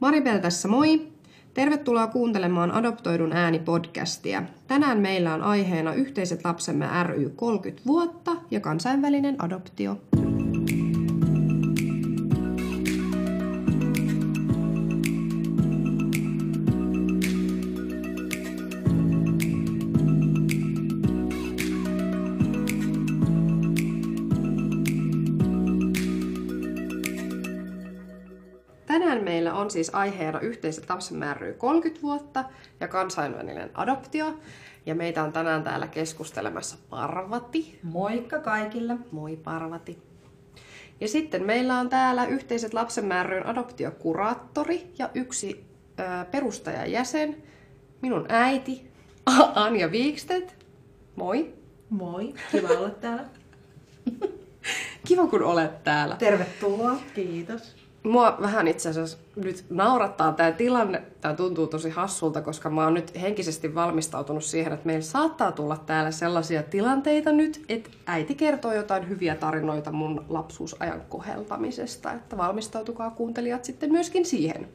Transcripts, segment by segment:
Maribel tässä moi! Tervetuloa kuuntelemaan Adoptoidun ääni-podcastia. Tänään meillä on aiheena Yhteiset lapsemme ry 30 vuotta ja kansainvälinen adoptio. On siis aiheena yhteiset lapsemme ry 30 vuotta ja kansainvälinen adoptio. Ja meitä on tänään täällä keskustelemassa Parvati. Moikka kaikille. Moi Parvati. Ja sitten meillä on täällä yhteiset lapsemme ryn adoptiokuraattori ja yksi ö, perustajajäsen, minun äiti Anja Viikstedt. Moi. Moi, kiva olla täällä. Kiva kun olet täällä. Tervetuloa. Kiitos. Mua vähän itse asiassa nyt naurattaa tämä tilanne. Tämä tuntuu tosi hassulta, koska mä oon nyt henkisesti valmistautunut siihen, että meillä saattaa tulla täällä sellaisia tilanteita nyt, että äiti kertoo jotain hyviä tarinoita mun lapsuusajan koheltamisesta. Että valmistautukaa kuuntelijat sitten myöskin siihen.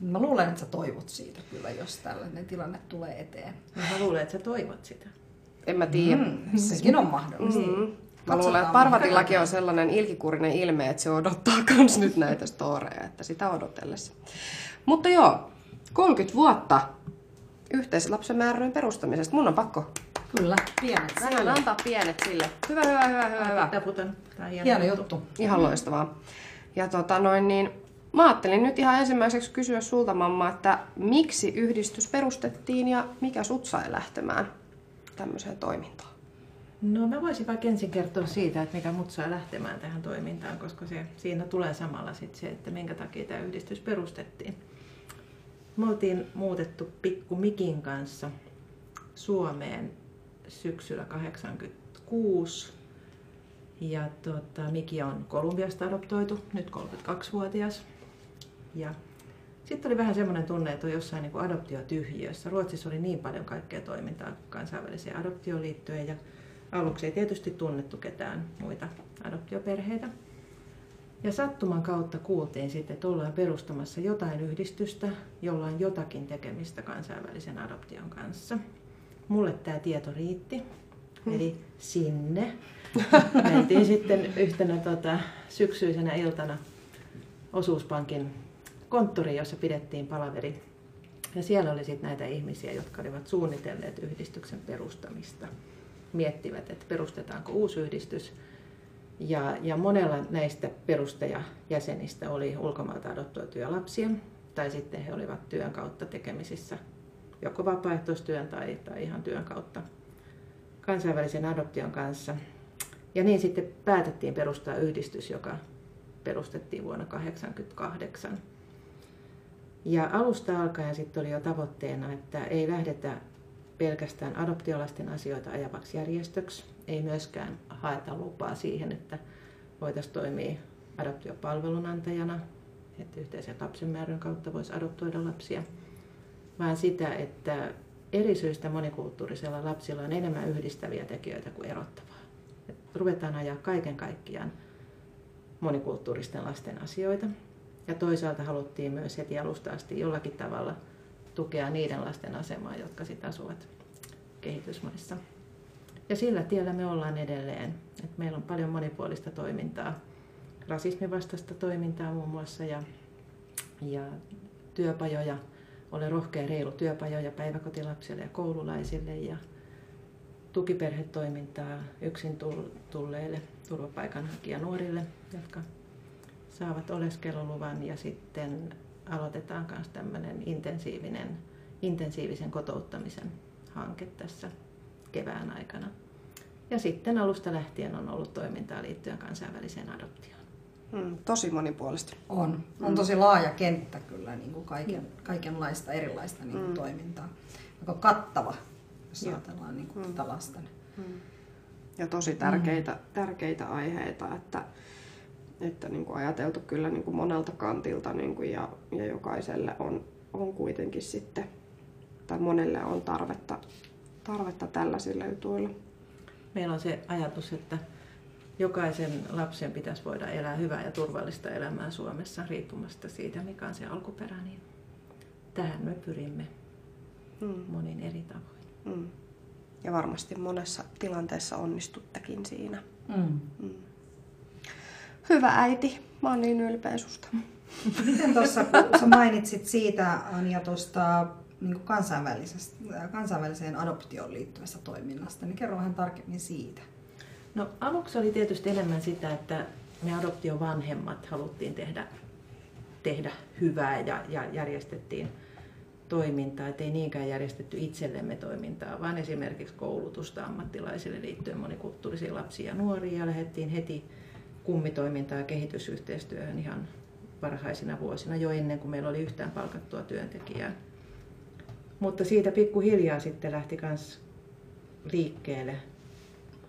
Mä luulen, että sä toivot siitä kyllä, jos tällainen tilanne tulee eteen. Mä luulen, että sä toivot sitä. En mä tiedä. Mm, sekin on mahdollista. Mm. Mä luulen, että Parvatillakin on sellainen ilkikurinen ilme, että se odottaa kans nyt näitä storeja, että sitä odotellessa. Mutta joo, 30 vuotta yhteislapsen määrän perustamisesta. Mun on pakko Kyllä, pienet. vähän antaa pienet sille. Hyvä, hyvä, hyvä, hyvä, hyvä. Taputan. Tää on Hieno juttu. Ihan loistavaa. Ja tota noin niin, mä ajattelin nyt ihan ensimmäiseksi kysyä sulta mamma, että miksi yhdistys perustettiin ja mikä sut sai lähtemään tämmöiseen toimintaan? No mä voisin vaikka ensin kertoa siitä, että mikä mut sai lähtemään tähän toimintaan, koska se, siinä tulee samalla sit se, että minkä takia tämä yhdistys perustettiin. Me oltiin muutettu pikku Mikin kanssa Suomeen syksyllä 86. Ja tota, Miki on Kolumbiasta adoptoitu, nyt 32-vuotias. Ja sitten oli vähän semmoinen tunne, että on jossain niin adoptiotyhjiössä. Ruotsissa oli niin paljon kaikkea toimintaa kansainväliseen adoptioon liittyen ja aluksi ei tietysti tunnettu ketään muita adoptioperheitä. Ja sattuman kautta kuultiin sitten, että ollaan perustamassa jotain yhdistystä, jolla on jotakin tekemistä kansainvälisen adoption kanssa. Mulle tämä tieto riitti, eli sinne. Mentiin sitten yhtenä tota, syksyisenä iltana osuuspankin konttoriin, jossa pidettiin palaveri. Ja siellä oli sitten näitä ihmisiä, jotka olivat suunnitelleet yhdistyksen perustamista. Miettivät, että perustetaanko uusi yhdistys. Ja, ja monella näistä perustajajäsenistä oli ulkomailta adoptoituja lapsia, tai sitten he olivat työn kautta tekemisissä, joko vapaaehtoistyön tai, tai ihan työn kautta kansainvälisen adoption kanssa. Ja niin sitten päätettiin perustaa yhdistys, joka perustettiin vuonna 1988. Ja alusta alkaen sitten oli jo tavoitteena, että ei lähdetä pelkästään adoptiolasten asioita ajavaksi järjestöksi, ei myöskään haeta lupaa siihen, että voitaisiin toimia adoptiopalvelunantajana, että yhteisen lapsen määrän kautta voisi adoptoida lapsia, vaan sitä, että eri syistä monikulttuurisella lapsilla on enemmän yhdistäviä tekijöitä kuin erottavaa. Et ruvetaan ajaa kaiken kaikkiaan monikulttuuristen lasten asioita. Ja toisaalta haluttiin myös heti alusta asti jollakin tavalla tukea niiden lasten asemaa, jotka sitten asuvat kehitysmaissa. Ja sillä tiellä me ollaan edelleen. Et meillä on paljon monipuolista toimintaa, rasismin vastaista toimintaa muun muassa ja, ja työpajoja. Olen rohkea reilu työpajoja päiväkotilapsille ja koululaisille ja tukiperhetoimintaa yksin tulleille turvapaikanhakijanuorille, jotka saavat oleskeluluvan ja sitten aloitetaan myös tämmöinen intensiivinen, intensiivisen kotouttamisen hanke tässä kevään aikana. Ja sitten alusta lähtien on ollut toimintaa liittyen kansainväliseen adoptioon. Hmm, tosi monipuolista. On. On tosi laaja kenttä kyllä niin kuin kaiken, kaikenlaista erilaista niin kuin mm. toimintaa. Aika kattava, jos Joo. ajatellaan niin kuin Mm. tätä lasten. Ja tosi tärkeitä, tärkeitä aiheita, että, että niin kuin ajateltu kyllä niin kuin monelta kantilta niin kuin ja, ja jokaiselle on, on kuitenkin sitten, tai monelle on tarvetta, tarvetta tällaisilla jutuilla. Meillä on se ajatus, että jokaisen lapsen pitäisi voida elää hyvää ja turvallista elämää Suomessa riippumasta siitä, mikä on se alkuperä, niin tähän me pyrimme Mm. monin eri tavoin. Mm. Ja varmasti monessa tilanteessa onnistuttekin siinä. Mm. Mm. Hyvä äiti, mä oon niin ylpeä susta. Miten tuossa, kun sä mainitsit siitä, Anja, tuosta niin kansainvälisestä, kansainväliseen adoptioon liittyvästä toiminnasta, niin kerro vähän tarkemmin siitä. No aluksi oli tietysti enemmän sitä, että me adoptiovanhemmat haluttiin tehdä, tehdä hyvää ja, ja järjestettiin toimintaa, ettei niinkään järjestetty itsellemme toimintaa, vaan esimerkiksi koulutusta ammattilaisille liittyen monikulttuurisiin lapsiin ja nuoriin ja lähdettiin heti kummitoimintaa ja kehitysyhteistyöhön ihan varhaisina vuosina jo ennen kuin meillä oli yhtään palkattua työntekijää. Mutta siitä pikkuhiljaa sitten lähti myös liikkeelle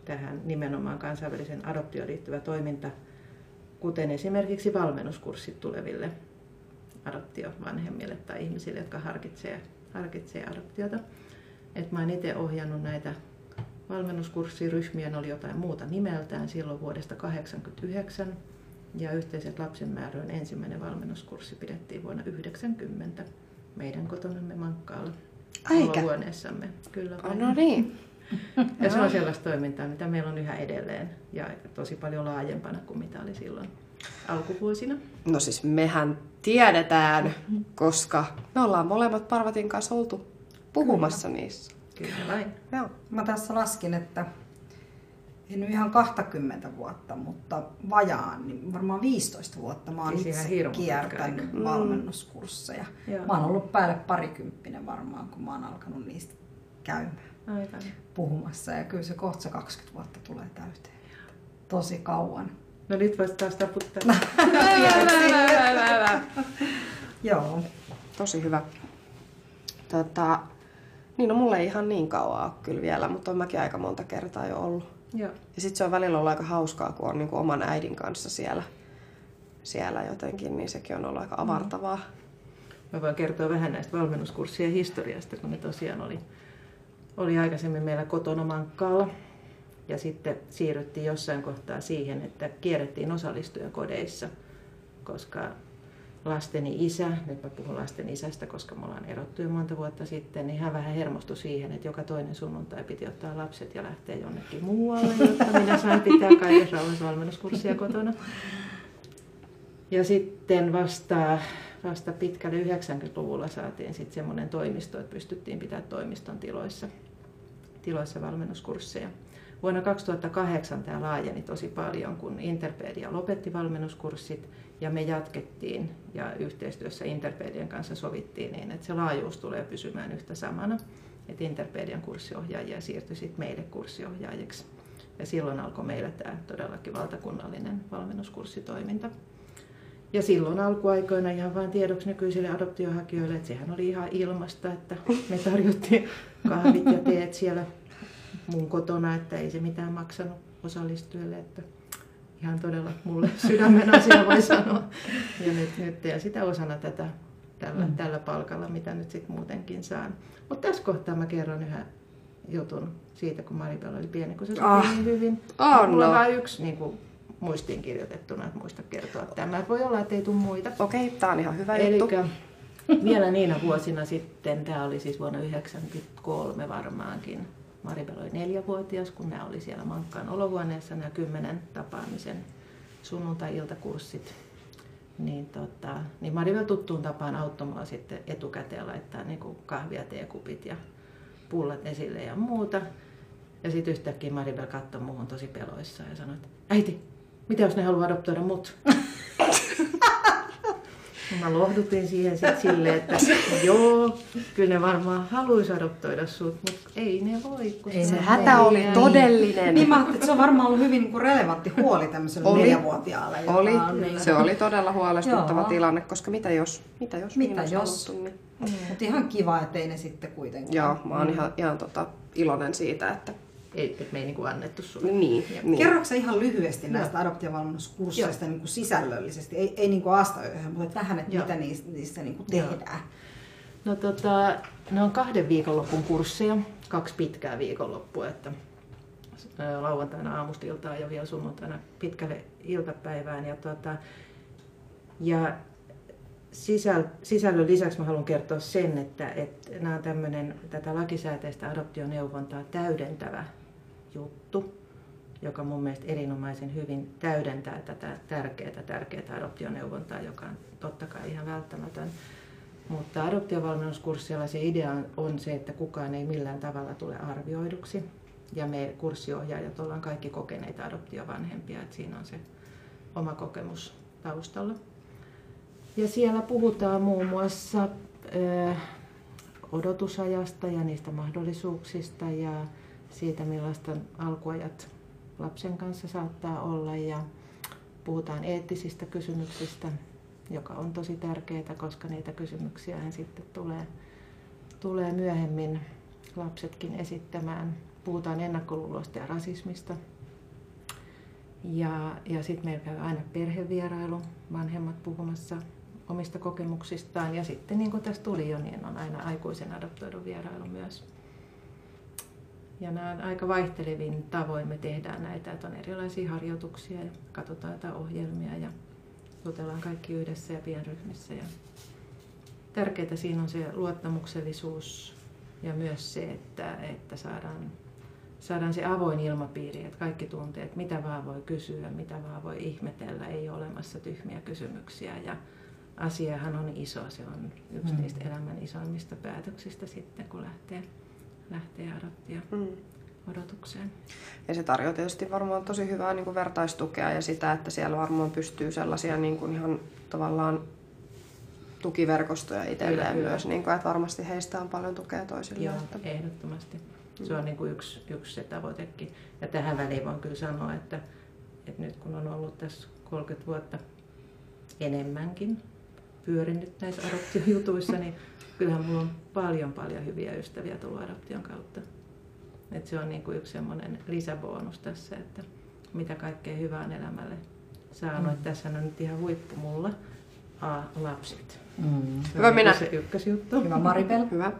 tähän nimenomaan kansainvälisen adoptioon liittyvä toiminta, kuten esimerkiksi valmennuskurssit tuleville adoptiovanhemmille tai ihmisille, jotka harkitsee, harkitsee adoptiota. Et mä oon itse ohjannut näitä valmennuskurssiryhmiä, ne oli jotain muuta nimeltään silloin vuodesta 1989 ja yhteiset lapsenmääräön ensimmäinen valmennuskurssi pidettiin vuonna 1990 meidän kotonamme Mankkaalla Eikä. huoneessamme. Kyllä Oh, vain. no niin. Ja se on sellaista toimintaa, mitä meillä on yhä edelleen ja tosi paljon laajempana kuin mitä oli silloin alkuvuosina. No siis mehän tiedetään, koska me ollaan molemmat Parvatin kanssa oltu puhumassa niissä. Kyllä vain. Joo. Mä tässä laskin, että en nyt ihan 20 vuotta, mutta vajaan, niin varmaan 15 vuotta mä oon Siis itse kiertänyt. Mm. valmennuskursseja. Joo. Mä oon ollut päälle parikymppinen varmaan, kun mä oon alkanut niistä käymään Aivan. puhumassa. Ja kyllä se kohta se 20 vuotta tulee täyteen. Tosi kauan. No nyt voisi taas taputtaa. Joo. Tosi hyvä. Tota, niin no mulla ei ihan niin kauan ole kyllä vielä, mutta on mäkin aika monta kertaa jo ollut. Joo. Ja sitten se on välillä ollut aika hauskaa, kun on niin oman äidin kanssa siellä, siellä jotenkin, niin sekin on ollut aika avartavaa. Mä voin kertoa vähän näistä valmennuskurssien historiasta, kun ne tosiaan oli, oli aikaisemmin meillä kotona Mankkaalla. Ja sitten siirryttiin jossain kohtaa siihen, että kierrettiin osallistujakodeissa, koska lasteni isä, nyt mä puhun lasten isästä, koska me ollaan erottu jo monta vuotta sitten, niin hän vähän hermostui siihen, että joka toinen sunnuntai piti ottaa lapset ja lähteä jonnekin muualle, jotta minä sain pitää kaikessa rauhassa valmennuskurssia kotona. Ja sitten vasta, vasta pitkälle 90-luvulla saatiin sitten semmoinen toimisto, että pystyttiin pitämään toimiston tiloissa, tiloissa valmennuskursseja. Vuonna 2008 tämä laajeni tosi paljon, kun Interpedia lopetti valmennuskurssit ja me jatkettiin ja yhteistyössä Interpedian kanssa sovittiin niin, että se laajuus tulee pysymään yhtä samana. Että Interpedian kurssiohjaajia siirtyi sitten meille kurssiohjaajiksi. Ja silloin alkoi meillä tämä todellakin valtakunnallinen valmennuskurssitoiminta. Ja silloin alkuaikoina ihan vain tiedoksi nykyisille adoptiohakijoille, että sehän oli ihan ilmasta, että me tarjottiin kahvit ja teet siellä mun kotona, että ei se mitään maksanut osallistujille, että ihan todella mulle sydämen asia voi sanoa. Ja nyt, nyt teen sitä osana tätä tällä, mm. tällä palkalla, mitä nyt sitten muutenkin saan. Mutta tässä kohtaa mä kerron yhden jutun siitä, kun Maribel oli pieni, kun se sopii Ah. niin hyvin. Oh, Mulla on no. vain yksi niin kuin, muistiin kirjoitettuna, että muista kertoa tämä. Voi olla, että ei tule muita. Okei, tää on ihan hyvä juttu. Elikkä vielä niinä vuosina sitten, tämä oli siis vuonna 1993 varmaankin, Maribel oli neljävuotias, kun nämä oli siellä Mankkaan olohuoneessa, nämä kymmenen tapaamisen sunnuntai-iltakurssit. Niin, tota, niin Maribel tuttuun tapaan auttoi mua sitten etukäteen laittaa niin kuin kahvia, teekupit ja pullat esille ja muuta. Ja sitten yhtäkkiä Maribel katsoi muuhun tosi peloissaan ja sanoi, että äiti, mitä jos ne haluaa adoptoida mut? Mä lohdutin siihen sitten silleen, että joo, kyllä ne varmaan haluaisi adoptoida sut, mutta ei ne voi. Kun Ei Se hätä oli Niin. todellinen. Niin mä ajattelin, että se on varmaan ollut hyvin niin kuin relevantti huoli tämmöiselle Oli. neljävuotiaalle. Oli. on niin- Se oli todella huolestuttava Joo. tilanne, koska mitä jos, mitä jos Mitä niin jos? haluttu, niin... Mutta ihan kiva, ettei ne sitten kuitenkaan. Joo, mä oon ihan, ihan tota, iloinen siitä, että Ei, et me ei niinku annettu sulle. niin, niin. Kerroksä sä ihan lyhyesti näistä adoptiovalmennuskursseista niin kuin sisällöllisesti, ei, ei niin kuin aastayöhön, mutta vähän, että Joo. mitä niissä, niissä niin kuin tehdään. No tota, ne on kahden viikonlopun kursseja, kaksi pitkää viikonloppua, että lauantaina aamusta iltaan ja vielä sunnuntaina pitkälle iltapäivään. Ja, tuota, ja sisäl, sisällön lisäksi mä haluan kertoa sen, että, että nämä on tämmöinen tätä lakisääteistä adoptioneuvontaa täydentävä juttu, joka mun mielestä erinomaisen hyvin täydentää tätä tärkeää, tärkeää adoptioneuvontaa, joka on totta kai ihan välttämätön. Mutta adoptiovalmennuskurssilla se idea on se, että kukaan ei millään tavalla tule arvioiduksi. Ja me kurssiohjaajat ollaan kaikki kokeneita adoptiovanhempia, että siinä on se oma kokemus taustalla. Ja siellä puhutaan muun muassa odotusajasta ja niistä mahdollisuuksista ja siitä, millaista alkuajat lapsen kanssa saattaa olla. Ja puhutaan eettisistä kysymyksistä, joka on tosi tärkeää, koska niitä kysymyksiä sitten tulee, tulee myöhemmin lapsetkin esittämään. Puhutaan ennakkoluuloista ja rasismista. Ja, ja sitten meillä käy aina perhevierailu, vanhemmat puhumassa omista kokemuksistaan. Ja sitten niin kuin tässä tuli jo, niin on aina aikuisen adoptoidun vierailu myös. Ja nämä on aika vaihtelevin tavoin me tehdään näitä, että on erilaisia harjoituksia ja katsotaan jotain ohjelmia ja jutellaan kaikki yhdessä ja pienryhmissä. Ja tärkeää siinä on se luottamuksellisuus ja myös se, että, että saadaan, saadaan se avoin ilmapiiri, että kaikki tuntee, että mitä vaan voi kysyä, mitä vaan voi ihmetellä, ei ole olemassa tyhmiä kysymyksiä. Ja asiahan on iso, se on yksi mm. niistä elämän isoimmista päätöksistä sitten, kun lähtee, lähtee adoptio. Mm odotukseen. Ja se tarjoaa tietysti varmaan tosi hyvää niin kuin vertaistukea ja sitä, että siellä varmaan pystyy sellaisia niin kuin ihan tavallaan tukiverkostoja itselleen kyllä, myös, niin kuin, että varmasti heistä on paljon tukea toisille. Joo, että... ehdottomasti. Se on niin kuin yksi, yksi se tavoitekin. Ja tähän väliin voin kyllä sanoa, että, että nyt kun on ollut tässä 30 vuotta enemmänkin pyörinyt näissä adoptiojutuissa, niin kyllähän mulla on paljon paljon hyviä ystäviä tullut adoption kautta. Et se on niin kuin yksi semmoinen lisäbonus tässä, että mitä kaikkea hyvää elämälle saanut. Mm. Tässä on nyt ihan huippu mulla. A, lapset. Mm. Hyvä minä. Se ykkösjuttu. Hyvä Maribel. Hyvä.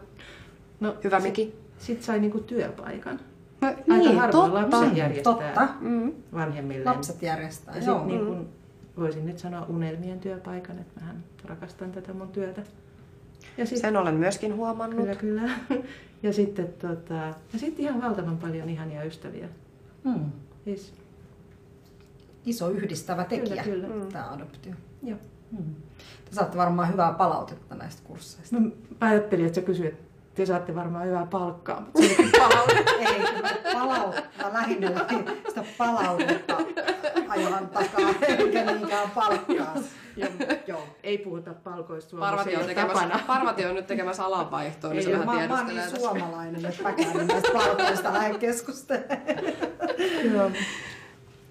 No, hyvä Miki. Sitten sai niinku työpaikan. No, Aika niin, harvoin totta, lapset järjestää totta. Mm. vanhemmille. Lapset järjestää, ja joo. Sit niin kun, voisin nyt sanoa unelmien työpaikan, että mähän rakastan tätä mun työtä. Ja sit, Sen olen myöskin huomannut. Kyllä, kyllä. Ja sitten tota, ja sit ihan valtavan paljon ihania ystäviä. Mm. Siis. Iso yhdistävä tekijä kyllä, kyllä. tämä adoptio. Joo. Mm. Te saatte varmaan hyvää palautetta näistä kursseista. Mä ajattelin, että sä kysyit, että te saatte varmaan hyvää palkkaa, mutta se palautetta. Ei, palautetta lähinnä sitä palautetta ajan takaa, eikä niinkään palkkaa. Joo, joo, ei puhuta palkoista Parvati on, tekemässä, Parvati on nyt tekemässä alanvaihtoa, niin se vähän mä, mä niin suomalainen, että mäkään näistä palkoista lähde joo.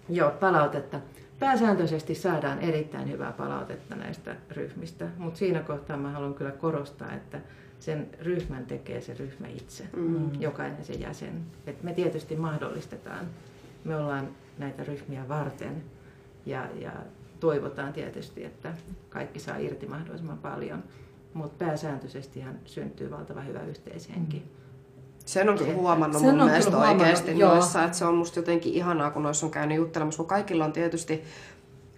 joo, palautetta. Pääsääntöisesti saadaan erittäin hyvää palautetta näistä ryhmistä, mutta siinä kohtaa mä haluan kyllä korostaa, että sen ryhmän tekee se ryhmä itse, mm. jokainen se jäsen. Et me tietysti mahdollistetaan, me ollaan näitä ryhmiä varten ja, ja toivotaan tietysti, että kaikki saa irti mahdollisimman paljon, mutta pääsääntöisestihan syntyy valtava hyvä yhteishenki. Mm. Sen on kyllä huomannut Sen mun mielestä oikeasti noissa, että se on musta jotenkin ihanaa, kun noissa on käynyt juttelemassa, kun kaikilla on tietysti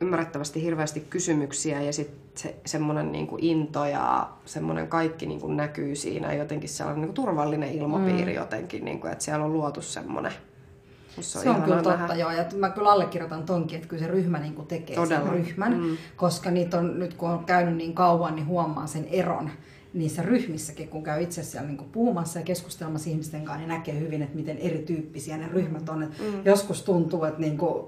ymmärrettävästi hirveästi kysymyksiä ja sitten se, semmoinen niin kuin into ja semmoinen kaikki niin kuin näkyy siinä jotenkin sellainen niin kuin turvallinen ilmapiiri mm. jotenkin, niin kuin, että siellä on luotu semmoinen se on, se on kyllä totta, nähdä. joo. Ja mä kyllä allekirjoitan tonkin, että kyllä se ryhmä niin kuin tekee Todella. sen ryhmän. Mm. Koska niitä on, nyt kun on käynyt niin kauan, niin huomaa sen eron niissä ryhmissäkin, kun käy itse siellä niin puhumassa ja keskustelemassa ihmisten kanssa, niin näkee hyvin, että miten erityyppisiä ne ryhmät on. Et mm. Joskus tuntuu, että niin kuin,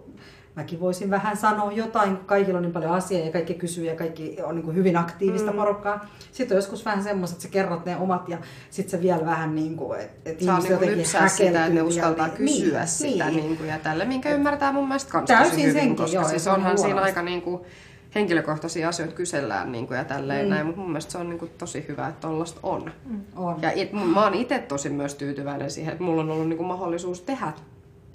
mäkin voisin vähän sanoa jotain, kun kaikilla on niin paljon asiaa ja kaikki kysyy ja kaikki on niin kuin hyvin aktiivista mm. porukkaa. Sitten on joskus vähän semmoista, että sä kerrot ne omat ja sitten sä vielä vähän niin kuin, että et ihmiset niin jotenkin sitä, että ne uskaltaa niin, kysyä niin, sitä niin. Niin kuin, ja tälle, minkä ymmärtää mun mielestä kans tosi hyvin, senkin, koska joo, siis onhan siinä aika niin kuin, henkilökohtaisia asioita kysellään niin kuin, ja tälleen mm. näin, mutta mun mielestä se on niin kuin, tosi hyvä, että tollasta on. Mm. on. Ja it, mä oon itse tosi myös tyytyväinen siihen, että mulla on ollut niin kuin, mahdollisuus tehdä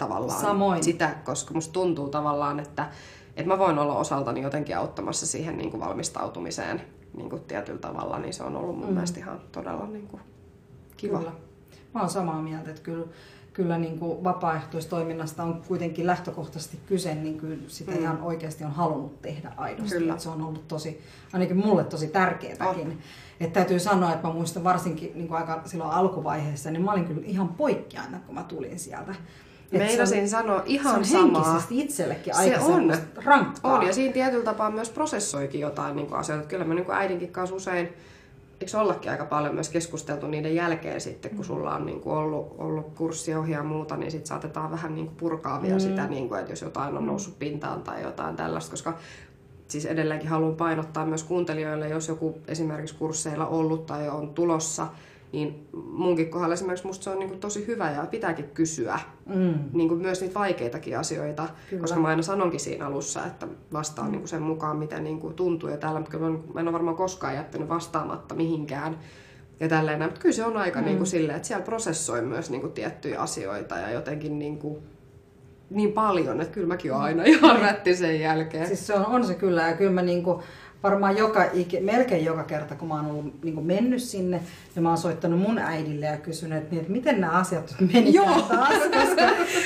tavallaan Samoin. sitä, koska musta tuntuu tavallaan, että, että mä voin olla osaltani jotenkin auttamassa siihen niin kuin valmistautumiseen niin kuin tietyllä tavalla, niin se on ollut mun mm. mielestä ihan todella niin kuin kiva. Kyllä. Mä oon samaa mieltä, että kyllä kyllä niin kuin vapaaehtoistoiminnasta on kuitenkin lähtökohtaisesti kyse, niin kyllä sitä mm. ihan oikeasti on halunnut tehdä aidosti. Kyllä. se on ollut tosi, ainakin mulle tosi tärkeätäkin. Oh. Että täytyy sanoa, että mä muistan varsinkin niin kuin aika silloin alkuvaiheessa, niin mä olin kyllä ihan poikkeana, kun mä tulin sieltä. Meinasin sanoa ihan se on samaa. itsellekin aika se on. rankkaa. On, ja siinä tietyllä tapaa myös prosessoikin jotain niin kuin asioita. Kyllä mä niin kuin äidinkin kanssa usein eikö ollakin aika paljon myös keskusteltu niiden jälkeen sitten, kun sulla on niin kuin ollut, ollut kurssiohja ja muuta, niin sitten saatetaan vähän niin kuin purkaa vielä mm. sitä, niin kuin, että jos jotain on noussut pintaan tai jotain tällaista, koska siis edelleenkin haluan painottaa myös kuuntelijoille, jos joku esimerkiksi kursseilla ollut tai on tulossa, niin munkin kohdalla esimerkiksi musta se on niin tosi hyvä ja pitääkin kysyä mm. niin kuin myös niitä vaikeitakin asioita, kyllä. koska mä aina sanonkin siinä alussa, että vastaan mm. niin kuin sen mukaan, miten niin kuin tuntuu. Ja täällä kyllä mä en ole varmaan koskaan jättänyt vastaamatta mihinkään ja tälleen. Mutta kyllä se on aika mm. niin kuin silleen, että siellä prosessoi myös niin kuin tiettyjä asioita ja jotenkin niin kuin niin paljon, että kyllä mäkin olen aina ihan rätti sen jälkeen. Siis se on, on se kyllä ja kyllä mä niin kuin varmaan joka, melkein joka kerta, kun mä oon ollut, niin mennyt sinne, ja mä oon soittanut mun äidille ja kysynyt, niin, että miten nämä asiat meni taas, koska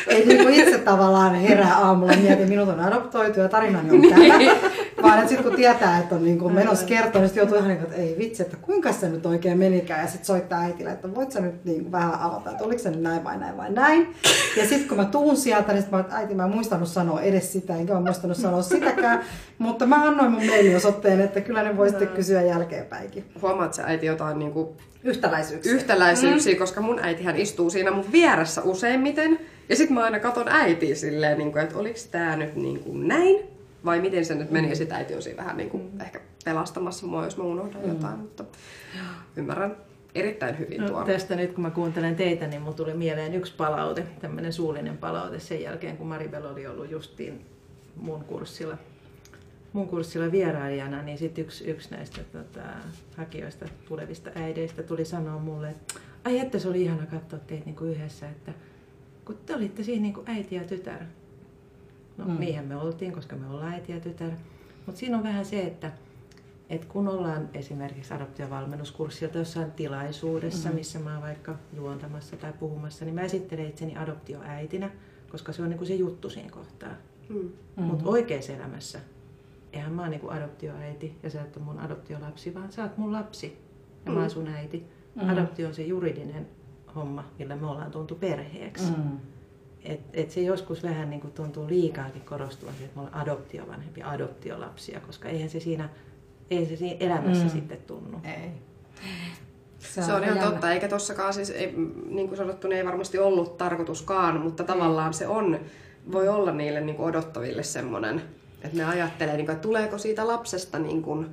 ei niin kuin itse tavallaan herää aamulla ja mieti, minut on adoptoitu ja tarinani on tämä. Vaan että sitten kun tietää, että on niin kuin menossa kertoa, niin joutuu ihan niin kuin, että ei vitsi, että kuinka se nyt oikein menikään. Ja sitten soittaa äitille, että voit sä nyt niin kuin vähän avata, että oliko se nyt näin vai näin vai näin. Ja sitten kun mä tuun sieltä, niin mä, äiti, mä en muistanut sanoa edes sitä, enkä mä muistanut sanoa sitäkään. Mutta mä annoin mun mailiosoitteen, että kyllä ne voi sitten kysyä jälkeenpäinkin. Huomaat sä äiti jotain niin kuin Yhtäläisyyksiä. Yhtäläisyyksiä, mm. koska mun äitihän istuu siinä mun vieressä useimmiten. Ja sitten mä aina katon äitiä silleen, niin kuin, että oliko tämä nyt niin kuin näin vai miten se nyt meni. Ja sitten äiti on siinä vähän niin kuin mm. ehkä pelastamassa mua, jos mä unohdan mm. jotain. Mutta ymmärrän erittäin hyvin no, Tästä nyt kun mä kuuntelen teitä, niin mun tuli mieleen yksi palaute, tämmöinen suullinen palaute sen jälkeen, kun Maribel oli ollut justiin mun kurssilla mun kurssilla vierailijana, niin sitten yksi, yksi näistä tota, hakijoista, tulevista äideistä tuli sanoa mulle, että ai että se oli ihana katsoa teitä niin kuin yhdessä, että kun te olitte siinä niin kuin äiti ja tytär. No mm. niinhän me oltiin, koska me ollaan äiti ja tytär. Mutta siinä on vähän se, että et kun ollaan esimerkiksi adoptiovalmennuskurssilta jossain tilaisuudessa, mm-hmm. missä mä oon vaikka juontamassa tai puhumassa, niin mä esittelen itseni adoptioäitinä, koska se on niin kuin se juttu siinä kohtaa. Mm-hmm. Mutta oikeassa elämässä eihän mä oon niinku adoptioäiti ja sä et ole mun adoptiolapsi, vaan sä oot mun lapsi ja mm. mä oon sun äiti. Mm. Adoptio on se juridinen homma, millä me ollaan tuntu perheeksi. Mm. Et, et se joskus vähän niin tuntuu liikaakin korostua, että me ollaan adoptiovanhempi, adoptiolapsia, koska eihän se siinä, ei se siinä elämässä mm. sitten tunnu. Ei. Se on, se on ihan totta, eikä tossakaan siis, ei, niin kuin sanottu, niin ei varmasti ollut tarkoituskaan, mutta tavallaan se on, voi olla niille niin kuin odottaville semmoinen että ne ajattelee, niin että tuleeko siitä lapsesta niin kuin,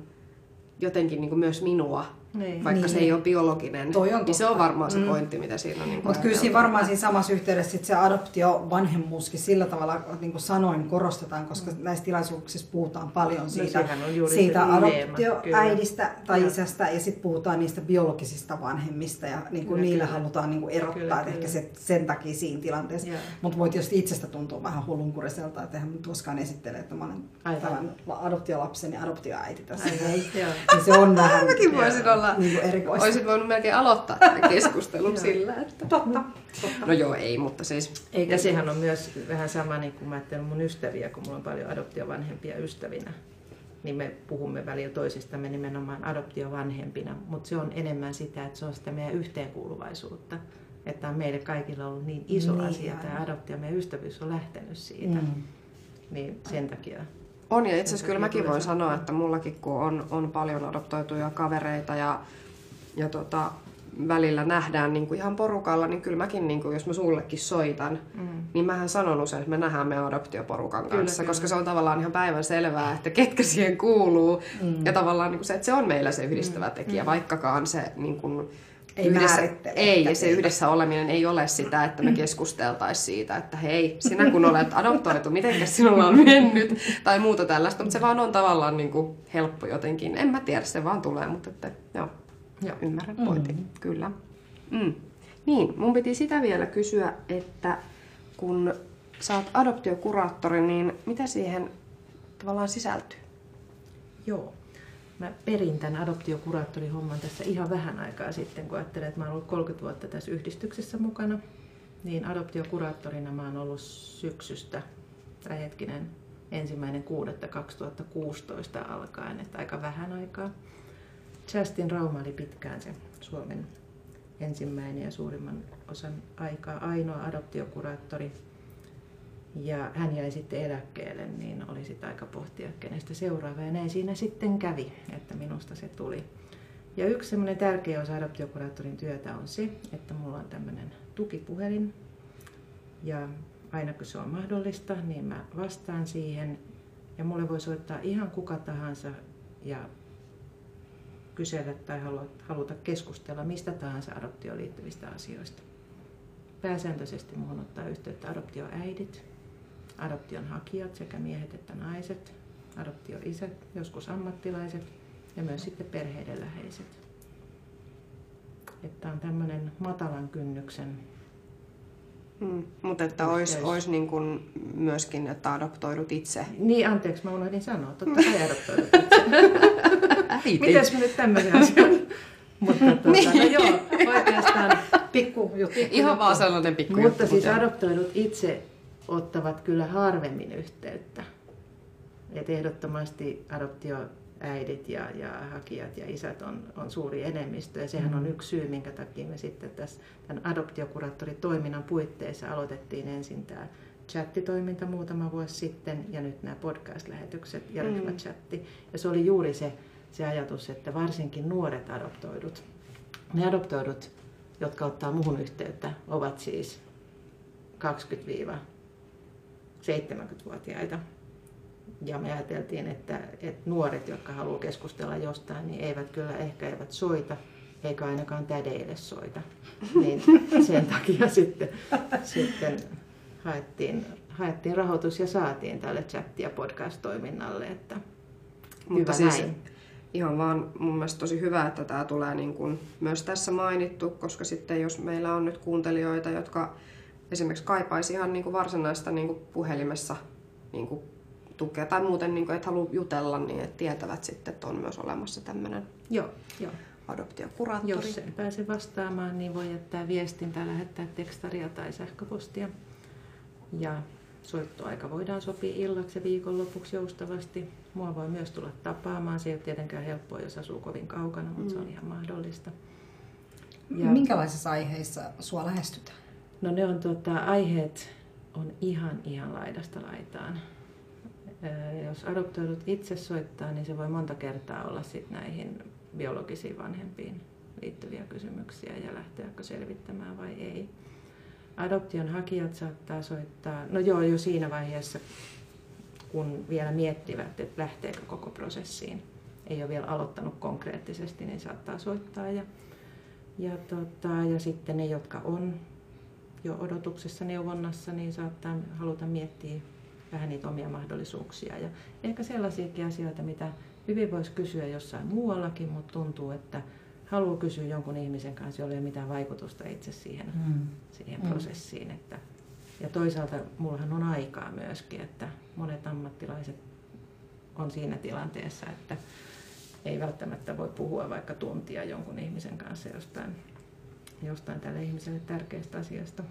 jotenkin niin kuin myös minua niin. Vaikka niin. se ei ole biologinen, Toi on niin se on varmaan se mm. pointti, mm. mitä siinä on. Niin Mutta kyllä siinä varmaan siinä samassa yhteydessä sit se adoptio vanhemmuuskin sillä tavalla, niin kuin sanoin, korostetaan, koska mm. näissä tilaisuuksissa puhutaan paljon siitä, no, siitä adoptioäidistä tai ja. isästä ja sitten puhutaan niistä biologisista vanhemmista ja niin kuin niillä kyllä. halutaan niin kuin erottaa, kyllä, että kyllä. ehkä se, sen takia siinä tilanteessa. Mutta voi tietysti itsestä tuntua vähän hullunkuriselta, että eihän koskaan esittele, että mä olen tämän adoptiolapsen ja adoptioäiti tässä. Ei, niin se on vähän... Mäkin voisin olla olla niin erikoista. Olisit voinut melkein aloittaa tämän keskustelun sillä, että... Totta. No joo, ei, mutta siis... Eikä ja sehän on myös vähän sama, niin kuin mä ajattelen mun ystäviä, kun mulla on paljon adoptiovanhempia ystävinä niin me puhumme välillä toisistamme nimenomaan adoptiovanhempina, mutta se on enemmän sitä, että se on sitä meidän yhteenkuuluvaisuutta. Että on meille kaikilla ollut niin iso niin, asia, tämä adoptio, meidän ystävyys on lähtenyt siitä. Mm. Niin sen takia on ja itse asiassa kyllä mäkin voin sanoa, että mullakin kun on, on paljon adoptoituja kavereita ja, ja tota, välillä nähdään niin kuin ihan porukalla, niin kyllä mäkin, niin kuin, jos mä sullekin soitan, mm. niin mähän sanon usein, että me nähdään meidän adoptioporukan kanssa, kyllä, koska kyllä. se on tavallaan ihan päivän selvää, että ketkä siihen kuuluu. Mm. Ja tavallaan niin kuin se, että se on meillä se yhdistävä tekijä, mm. vaikkakaan se niin kuin, ei yhdessä, Ei, ja se yhdessä oleminen ei ole sitä, että me keskusteltaisiin siitä, että hei, sinä kun olet adoptoitu, miten sinulla on mennyt, tai muuta tällaista, mutta se vaan on tavallaan niin kuin helppo jotenkin. En mä tiedä, se vaan tulee, mutta että, joo, joo ymmärrän pointin, mm. kyllä. Mm. Niin, mun piti sitä vielä kysyä, että kun sä oot adoptiokuraattori, niin mitä siihen tavallaan sisältyy? Joo, mä perin tämän adoptiokuraattorihomman tässä ihan vähän aikaa sitten, kun ajattelin, että mä olen ollut 30 vuotta tässä yhdistyksessä mukana. niin adoptiokuraattorina mä oon ollut syksystä, tai hetkinen, ensimmäinen 6.2016 alkaen, että aika vähän aikaa. Justin Rauma oli pitkään se Suomen ensimmäinen ja suurimman osan aikaa ainoa adoptiokuraattori. Ja hän jäi sitten eläkkeelle, niin oli sitten aika pohtia, kenestä seuraava. Ja näin siinä sitten kävi, että minusta se tuli. Ja yksi semmoinen tärkeä osa adoptiokuraattorin työtä on se, että mulla on tämmöinen tukipuhelin. Ja aina kun se on mahdollista, niin mä vastaan siihen. Ja mulle voi soittaa ihan kuka tahansa ja kysellä tai haluta keskustella mistä tahansa adoptioon liittyvistä asioista. Pääsääntöisesti muuhun ottaa yhteyttä adoptioäidit, adoption hakijat sekä miehet että naiset, adoptioisät, joskus ammattilaiset ja myös sitten perheiden läheiset. Että on tämmöinen matalan kynnyksen Mm, mutta että olisi, olisi niin kuin myöskin, että adoptoidut itse. Niin, anteeksi, mä unohdin sanoa. Totta kai adoptoidut itse. Mites me nyt tämmöisen asian? mutta tuota, niin. no joo, oikeastaan pikku juttu. Ihan vaan sellainen pikku Mutta juttu, siis adoptoidut itse ottavat kyllä harvemmin yhteyttä. Et ehdottomasti adoptio äidit ja, ja hakijat ja isät on, on suuri enemmistö. Ja sehän on mm. yksi syy, minkä takia me sitten tässä tämän adoptiokuraattoritoiminnan puitteissa aloitettiin ensin tämä chattitoiminta muutama vuosi sitten ja nyt nämä podcast-lähetykset ja mm. ryhmächatti. Ja se oli juuri se, se ajatus, että varsinkin nuoret adoptoidut, ne adoptoidut, jotka ottaa muuhun yhteyttä, ovat siis 20-70-vuotiaita ja me ajateltiin, että, että nuoret, jotka haluaa keskustella jostain, niin eivät kyllä ehkä eivät soita, eikä ainakaan tädeille soita. Niin sen takia sitten, sitten haettiin, haettiin rahoitus ja saatiin tälle chatti- ja podcast-toiminnalle. Että Mutta hyvä siis näin. ihan vaan mun mielestä tosi hyvä, että tämä tulee niin kuin myös tässä mainittu, koska sitten jos meillä on nyt kuuntelijoita, jotka esimerkiksi kaipaisi ihan niin kuin varsinaista niin kuin puhelimessa niin kuin tukea tai muuten, niin kuin, että haluaa jutella, niin että tietävät sitten, että on myös olemassa tämmöinen joo, joo. adoptiokuraattori. Jos sen pääse vastaamaan, niin voi jättää viestin tai lähettää tekstaria tai sähköpostia. Ja soittoaika voidaan sopia illaksi ja viikonlopuksi joustavasti. Mua voi myös tulla tapaamaan. Se ei ole tietenkään helppoa, jos asuu kovin kaukana, mutta mm. se on mm. ihan mahdollista. Ja... Minkälaisissa aiheissa sua lähestytään? No ne on tuota, aiheet on ihan ihan laidasta laitaan jos adoptoidut itse soittaa, niin se voi monta kertaa olla sit näihin biologisiin vanhempiin liittyviä kysymyksiä ja lähteäkö selvittämään vai ei. Adoption hakijat saattaa soittaa, no joo, jo siinä vaiheessa, kun vielä miettivät, että lähteekö koko prosessiin. Ei ole vielä aloittanut konkreettisesti, niin saattaa soittaa. Ja, ja, tota, ja sitten ne, jotka on jo odotuksessa neuvonnassa, niin saattaa haluta miettiä vähän niitä omia mahdollisuuksia. Ja ehkä sellaisiakin asioita, mitä hyvin voisi kysyä jossain muuallakin, mutta tuntuu, että haluaa kysyä jonkun ihmisen kanssa, jolla ei ole mitään vaikutusta itse siihen, mm. siihen mm. prosessiin. Että, ja toisaalta mullahan on aikaa myöskin, että monet ammattilaiset on siinä tilanteessa, että ei välttämättä voi puhua vaikka tuntia jonkun ihmisen kanssa jostain, jostain tälle ihmiselle tärkeästä asiasta.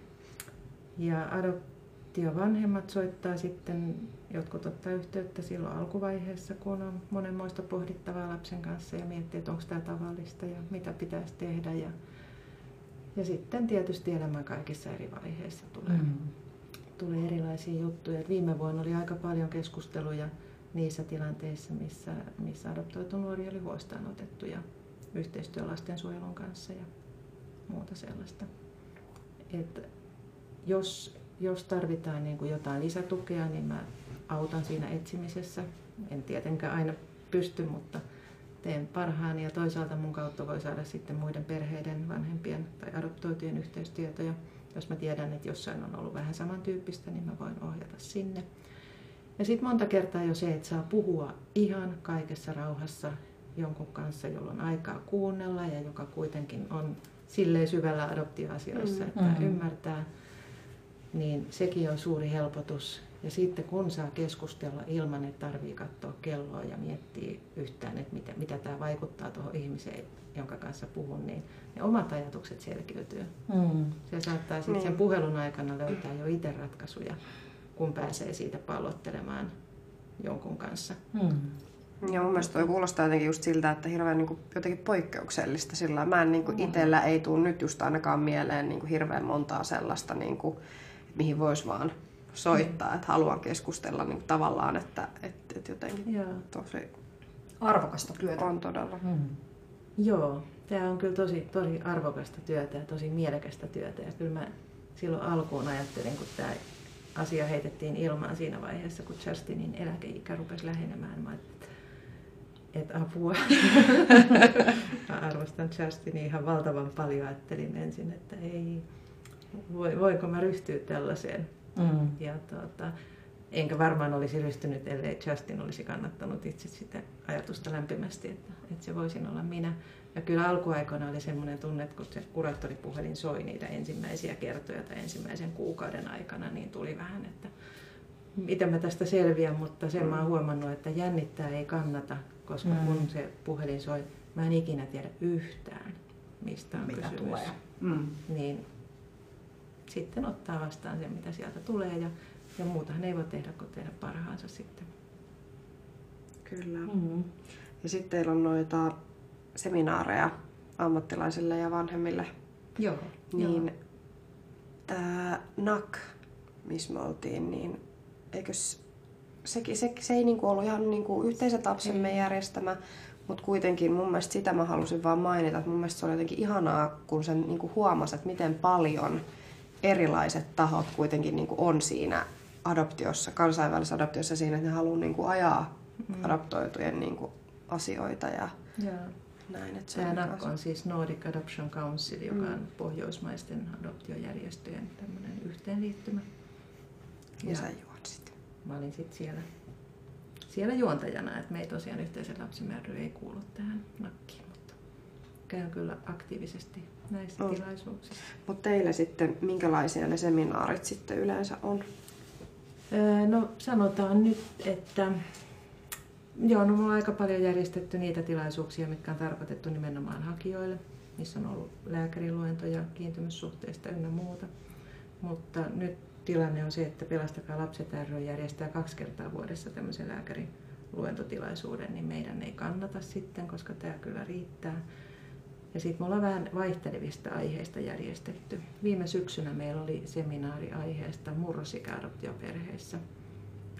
Ja vanhemmat soittaa sitten, jotkut ottaa yhteyttä silloin alkuvaiheessa, kun on monenmoista pohdittavaa lapsen kanssa ja miettii, että onko tämä tavallista ja mitä pitäisi tehdä. Ja, ja sitten tietysti elämän kaikissa eri vaiheissa tulee, mm. tulee erilaisia juttuja. Et viime vuonna oli aika paljon keskusteluja niissä tilanteissa, missä, missä adoptoitu nuori oli huostaanotettu ja yhteistyö lastensuojelun kanssa ja muuta sellaista. Et jos jos tarvitaan niin kuin jotain lisätukea, niin mä autan siinä etsimisessä. En tietenkään aina pysty, mutta teen parhaani ja toisaalta mun kautta voi saada sitten muiden perheiden, vanhempien tai adoptoitujen yhteystietoja. Jos mä tiedän, että jossain on ollut vähän samantyyppistä, niin mä voin ohjata sinne. Ja sitten monta kertaa jo se, että saa puhua ihan kaikessa rauhassa jonkun kanssa, jolla on aikaa kuunnella ja joka kuitenkin on silleen syvällä adoptioasioissa, mm. että mm. ymmärtää, niin sekin on suuri helpotus. Ja sitten kun saa keskustella ilman, että tarvii katsoa kelloa ja miettiä yhtään, että mitä, mitä tämä vaikuttaa tuohon ihmiseen, jonka kanssa puhun, niin ne omat ajatukset selkiytyy. Mm. Se saattaa sitten sen niin. puhelun aikana löytää jo itse ratkaisuja, kun pääsee siitä pallottelemaan jonkun kanssa. Mm. Ja mun mielestä toi kuulostaa jotenkin just siltä, että hirveän niin kuin, jotenkin poikkeuksellista sillä mä en niin kuin, itsellä ei tule nyt just ainakaan mieleen niin kuin, hirveän montaa sellaista, niin kuin, mihin voisi vaan soittaa, mm. että haluan keskustella niin kuin, tavallaan, että, että, että jotenkin Joo. tosi arvokasta työtä. On todella. Mm. Joo, tämä on kyllä tosi, tosi arvokasta työtä ja tosi mielekästä työtä. Ja kyllä mä silloin alkuun ajattelin, kun tämä asia heitettiin ilmaan siinä vaiheessa, kun Justinin eläkeikä rupesi lähenemään. Mä että, että apua. mä arvostan Justinia ihan valtavan paljon. Ajattelin ensin, että ei, voiko mä ryhtyä tällaiseen. Mm. Ja tuota, enkä varmaan olisi ryhtynyt, ellei Justin olisi kannattanut itse sitä ajatusta lämpimästi, että, että se voisin olla minä. Ja kyllä alkuaikoina oli semmoinen tunne, että kun se kuraattoripuhelin soi niitä ensimmäisiä kertoja tai ensimmäisen kuukauden aikana, niin tuli vähän, että miten mä tästä selviän, mutta sen mä oon huomannut, että jännittää ei kannata, koska mm. kun se puhelin soi, mä en ikinä tiedä yhtään, mistä on mitä kysymys. Tulee. Mm. Niin sitten ottaa vastaan sen, mitä sieltä tulee ja ja muutahan ei voi tehdä kuin tehdä parhaansa sitten. Kyllä. Mm-hmm. Ja sitten teillä on noita seminaareja ammattilaisille ja vanhemmille. Joo. Niin tämä NAK, missä me oltiin, niin eikös sekin, se, se ei niinku ollut ihan niinku yhteiset lapsemme mm. järjestämä, mutta kuitenkin mun mielestä sitä mä halusin vaan mainita, että mun mielestä se oli jotenkin ihanaa, kun sen niinku huomasi, että miten paljon erilaiset tahot kuitenkin niinku on siinä adoptiossa, kansainvälisessä adoptiossa siinä, että ne haluaa niin kuin ajaa mm. adoptoitujen niin kuin asioita ja yeah. näin. Että se Tämä NAC on siis Nordic Adoption Council, joka mm. on pohjoismaisten adoptiojärjestöjen tämmöinen yhteenliittymä. Ja, ja. Mä olin sitten siellä, siellä juontajana, että me ei tosiaan yhteisen lapsimme ei kuulu tähän nakkiin, mutta käyn kyllä aktiivisesti näissä on. tilaisuuksissa. Mutta teillä sitten, minkälaisia ne seminaarit sitten yleensä on? No sanotaan nyt, että joo, no mulla on aika paljon järjestetty niitä tilaisuuksia, mitkä on tarkoitettu nimenomaan hakijoille, missä on ollut lääkäriluentoja kiintymyssuhteista ynnä muuta. Mutta nyt tilanne on se, että Pelastakaa lapset ry järjestää kaksi kertaa vuodessa tämmöisen lääkäriluentotilaisuuden, niin meidän ei kannata sitten, koska tämä kyllä riittää. Ja sitten me ollaan vähän vaihtelevista aiheista järjestetty. Viime syksynä meillä oli seminaari aiheesta murrosikäadoptioperheissä.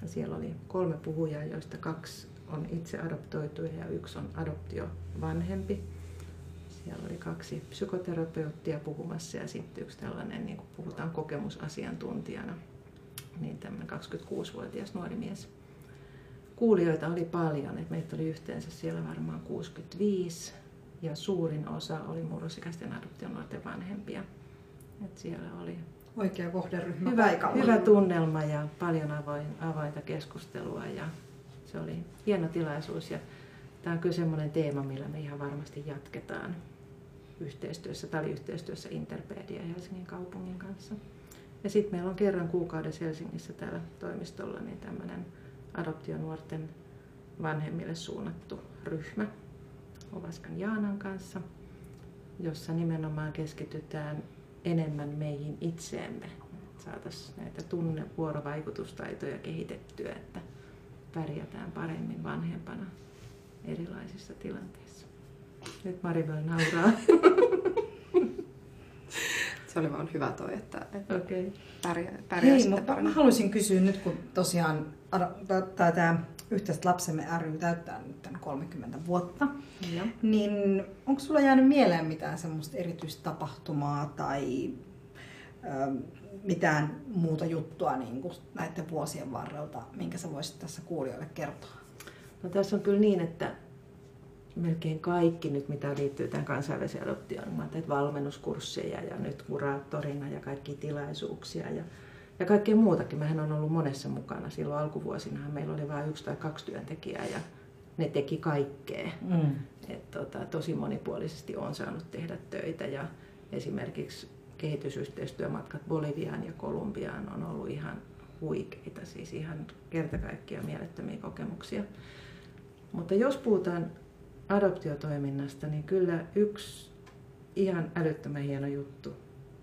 Ja siellä oli kolme puhujaa, joista kaksi on itse adoptoituja ja yksi on adoptiovanhempi. Siellä oli kaksi psykoterapeuttia puhumassa ja sitten yksi tällainen, niin kuin puhutaan kokemusasiantuntijana, niin tämmöinen 26-vuotias nuori mies. Kuulijoita oli paljon, että meitä oli yhteensä siellä varmaan 65 ja suurin osa oli murrosikäisten adoptionuorten vanhempia. Et siellä oli oikea kohderyhmä hyvä, paikalla. hyvä tunnelma ja paljon avoin, avointa keskustelua ja se oli hieno tilaisuus ja tämä on kyllä semmoinen teema, millä me ihan varmasti jatketaan yhteistyössä, tai yhteistyössä Interpedia Helsingin kaupungin kanssa. Ja sitten meillä on kerran kuukaudessa Helsingissä täällä toimistolla niin tämmöinen adoptionuorten vanhemmille suunnattu ryhmä, Ovaskan Jaanan kanssa, jossa nimenomaan keskitytään enemmän meihin itseemme. Saataisiin näitä tunne- vuorovaikutustaitoja kehitettyä, että pärjätään paremmin vanhempana erilaisissa tilanteissa. Nyt Maribel nauraa. Se oli vaan hyvä toi, että, että okay. pärjää, pärjää Hei, mutta mä haluaisin kysyä nyt, kun tosiaan tämä yhteiset lapsemme ry täyttää nyt 30 vuotta, ja. niin onko sulla jäänyt mieleen mitään semmoista erityistä tapahtumaa tai ö, mitään muuta juttua niin kuin näiden vuosien varrelta, minkä sä voisit tässä kuulijoille kertoa? No tässä on kyllä niin, että melkein kaikki nyt, mitä liittyy tähän kansainväliseen adoptioon, mä teet valmennuskursseja ja nyt kuraattorina ja kaikki tilaisuuksia ja ja kaikkea muutakin. Mähän on ollut monessa mukana. Silloin alkuvuosinahan meillä oli vain yksi tai kaksi työntekijää ja ne teki kaikkea. Mm. Et tota, tosi monipuolisesti on saanut tehdä töitä ja esimerkiksi kehitysyhteistyömatkat Boliviaan ja Kolumbiaan on ollut ihan huikeita, siis ihan kerta kaikkiaan mielettömiä kokemuksia. Mutta jos puhutaan adoptiotoiminnasta, niin kyllä yksi ihan älyttömän hieno juttu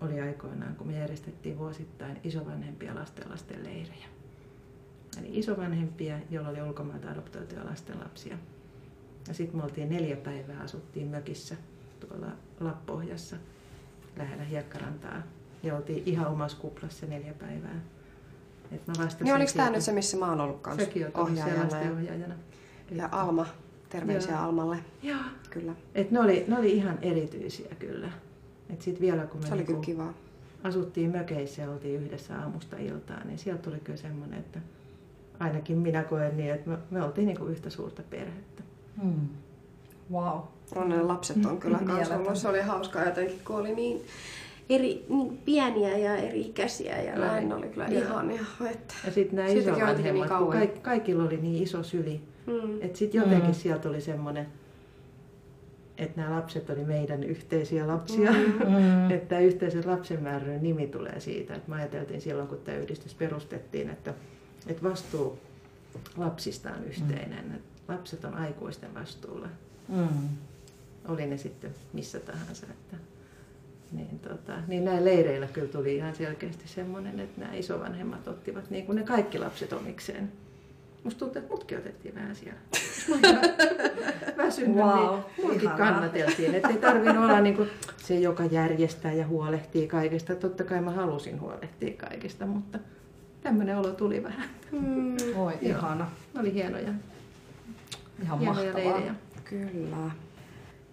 oli aikoinaan, kun me järjestettiin vuosittain isovanhempia lasten lasten leirejä. Eli isovanhempia, joilla oli ulkomailta adoptoituja lasten lapsia. Ja sitten me oltiin neljä päivää, asuttiin mökissä tuolla Lappohjassa lähellä Hiekkarantaa. Ja oltiin ihan omassa kuplassa neljä päivää. Et mä niin oliko tämä nyt se, missä mä oon ollut kanssa ohjaajana. Ja, ohjaajana. ja Alma, terveisiä Joo. Almalle. Joo. Kyllä. Et ne, oli, ne oli ihan erityisiä kyllä. Et sit vielä kun me se oli kyllä niinku kiva. asuttiin mökeissä ja oltiin yhdessä aamusta iltaan, niin sieltä tuli kyllä semmoinen, että ainakin minä koen niin, että me, me oltiin niinku yhtä suurta perhettä. Hmm. Wow. Ronnen lapset on kyllä kanssa ollut. Se oli hauskaa jotenkin, kun oli niin eri niin pieniä ja eri ikäisiä ja näin ne oli kyllä ihania. Että ja sitten nämä isovanhemmat, niin kaikki, kaikilla oli niin iso syli, mm. että sitten jotenkin mm. sieltä oli semmoinen, että nämä lapset oli meidän yhteisiä lapsia. Mm. että tämä yhteisen lapsenmäärän nimi tulee siitä, että me ajateltiin silloin, kun tämä yhdistys perustettiin, että, että vastuu lapsista on yhteinen. Mm. Lapset on aikuisten vastuulla. Mm. Oli ne sitten missä tahansa. Että niin, tota, niin näin leireillä kyllä tuli ihan selkeästi semmoinen, että nämä isovanhemmat ottivat niin kuin ne kaikki lapset omikseen. Musta tuntuu, että mutkin otettiin vähän siellä. Väsynyt, wow, niin muakin kannateltiin. Että ei tarvinnut olla niin kuin se, joka järjestää ja huolehtii kaikesta. Totta kai mä halusin huolehtia kaikesta, mutta tämmöinen olo tuli vähän. Mm. Oi, ihana. Oli hienoja. Ihan hienoja mahtavaa. Leirejä. Kyllä.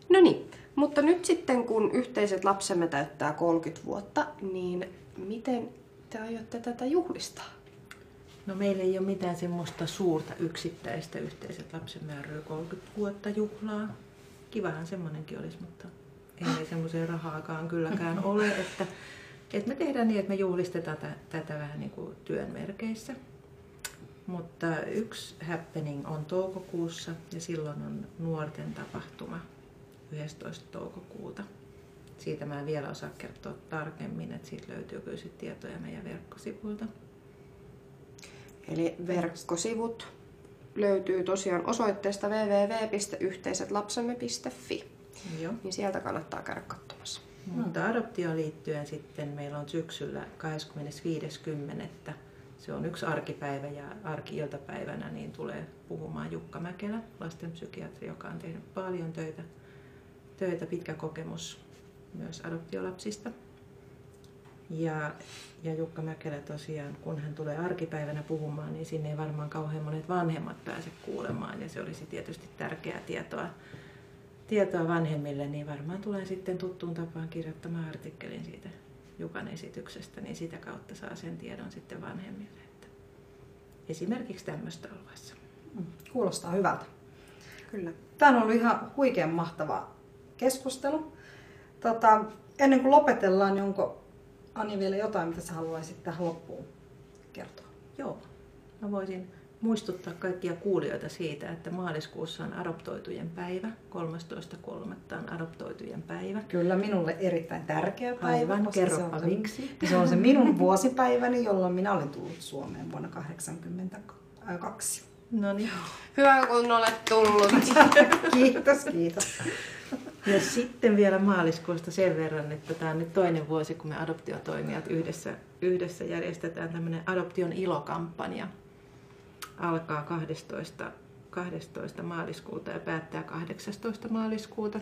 No niin, mutta nyt sitten kun yhteiset lapsemme täyttää 30 vuotta, niin miten te aiotte tätä juhlistaa? No meillä ei ole mitään semmoista suurta yksittäistä yhteiset lapsenmäärää 30 vuotta juhlaa. Kivahan semmoinenkin olisi, mutta ei semmoiseen rahaakaan kylläkään ole. Että, että me tehdään niin, että me juhlistetaan tätä, tätä vähän niin kuin työn merkeissä. Mutta yksi happening on toukokuussa ja silloin on nuorten tapahtuma 11. toukokuuta. Siitä mä en vielä osaa kertoa tarkemmin, että siitä löytyy kyllä tietoja meidän verkkosivuilta. Eli verkkosivut löytyy tosiaan osoitteesta www.yhteisetlapsemme.fi. Joo. Niin sieltä kannattaa käydä katsomassa. Mutta adoptioon liittyen sitten meillä on syksyllä 25.10. Se on yksi arkipäivä ja arki-iltapäivänä niin tulee puhumaan Jukka Mäkelä, lastenpsykiatri, joka on tehnyt paljon töitä töitä, pitkä kokemus myös adoptiolapsista. Ja, ja Jukka Mäkelä tosiaan, kun hän tulee arkipäivänä puhumaan, niin sinne ei varmaan kauhean monet vanhemmat pääse kuulemaan. Ja se olisi tietysti tärkeää tietoa, tietoa vanhemmille, niin varmaan tulee sitten tuttuun tapaan kirjoittamaan artikkelin siitä Jukan esityksestä, niin sitä kautta saa sen tiedon sitten vanhemmille. Että esimerkiksi tämmöistä olvassa. Mm, kuulostaa hyvältä. Kyllä. Tämä on ollut ihan huikean mahtava keskustelu. Tota, ennen kuin lopetellaan, niin onko Ani vielä jotain, mitä sä haluaisit tähän loppuun kertoa? Joo, mä voisin muistuttaa kaikkia kuulijoita siitä, että maaliskuussa on adoptoitujen päivä, 13.3. on adoptoitujen päivä. Kyllä, minulle erittäin tärkeä päivä. Aivan, kerropa se on miksi. Se on se minun vuosipäiväni, jolloin minä olin tullut Suomeen vuonna 1982. No niin. Hyvä, kun olet tullut. kiitos, kiitos. Ja sitten vielä maaliskuusta sen verran, että tämä on nyt toinen vuosi, kun me adoptiotoimijat yhdessä, yhdessä järjestetään tämmöinen Adoption ilokampanja. Alkaa 12, 12 maaliskuuta ja päättää 18 maaliskuuta.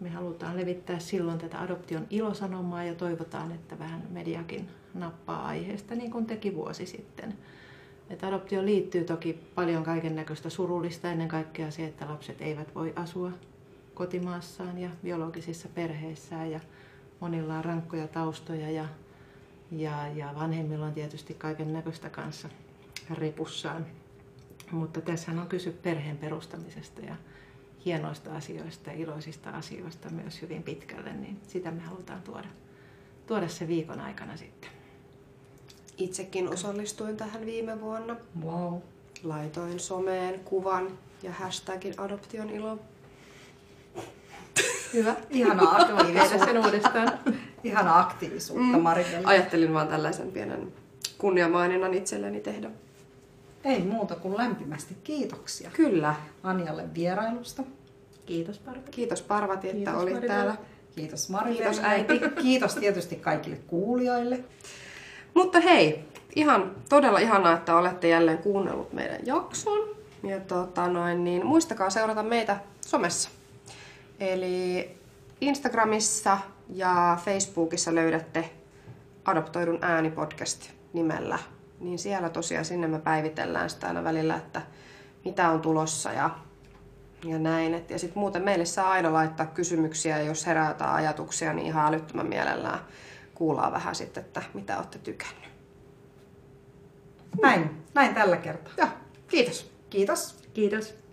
Me halutaan levittää silloin tätä adoption ilosanomaa ja toivotaan, että vähän mediakin nappaa aiheesta niin kuin teki vuosi sitten. Että adoptio liittyy toki paljon kaiken näköistä surullista, ennen kaikkea se, että lapset eivät voi asua kotimaassaan ja biologisissa perheissään ja monilla on rankkoja taustoja ja, ja, ja vanhemmilla on tietysti kaiken näköistä kanssa repussaan. Mutta tässä on kysy perheen perustamisesta ja hienoista asioista ja iloisista asioista myös hyvin pitkälle, niin sitä me halutaan tuoda, tuoda se viikon aikana sitten. Itsekin osallistuin tähän viime vuonna. Wow. Laitoin someen kuvan ja hashtagin adoption ilo Hyvä. Ihana aktiivisuutta. sen uudestaan. Ihana aktiivisuutta, mm. Ajattelin vaan tällaisen pienen kunniamaininnan itselleni tehdä. Ei muuta kuin lämpimästi kiitoksia. Kyllä. Anjalle vierailusta. Kiitos Parvati. Kiitos Parvati, että Kiitos, olit Maribel. täällä. Kiitos Marilelle. Kiitos äiti. Kiitos tietysti kaikille kuulijoille. Mutta hei, ihan todella ihanaa, että olette jälleen kuunnellut meidän jakson. Ja tota noin, niin muistakaa seurata meitä somessa. Eli Instagramissa ja Facebookissa löydätte Adoptoidun ääni podcast nimellä. Niin siellä tosiaan sinne me päivitellään sitä aina välillä, että mitä on tulossa ja, ja näin. Et, ja sitten muuten meille saa aina laittaa kysymyksiä, jos herää jotain ajatuksia, niin ihan älyttömän mielellään kuullaan vähän sitten, että mitä olette tykännyt. Näin, näin tällä kertaa. Joo, kiitos. Kiitos. Kiitos.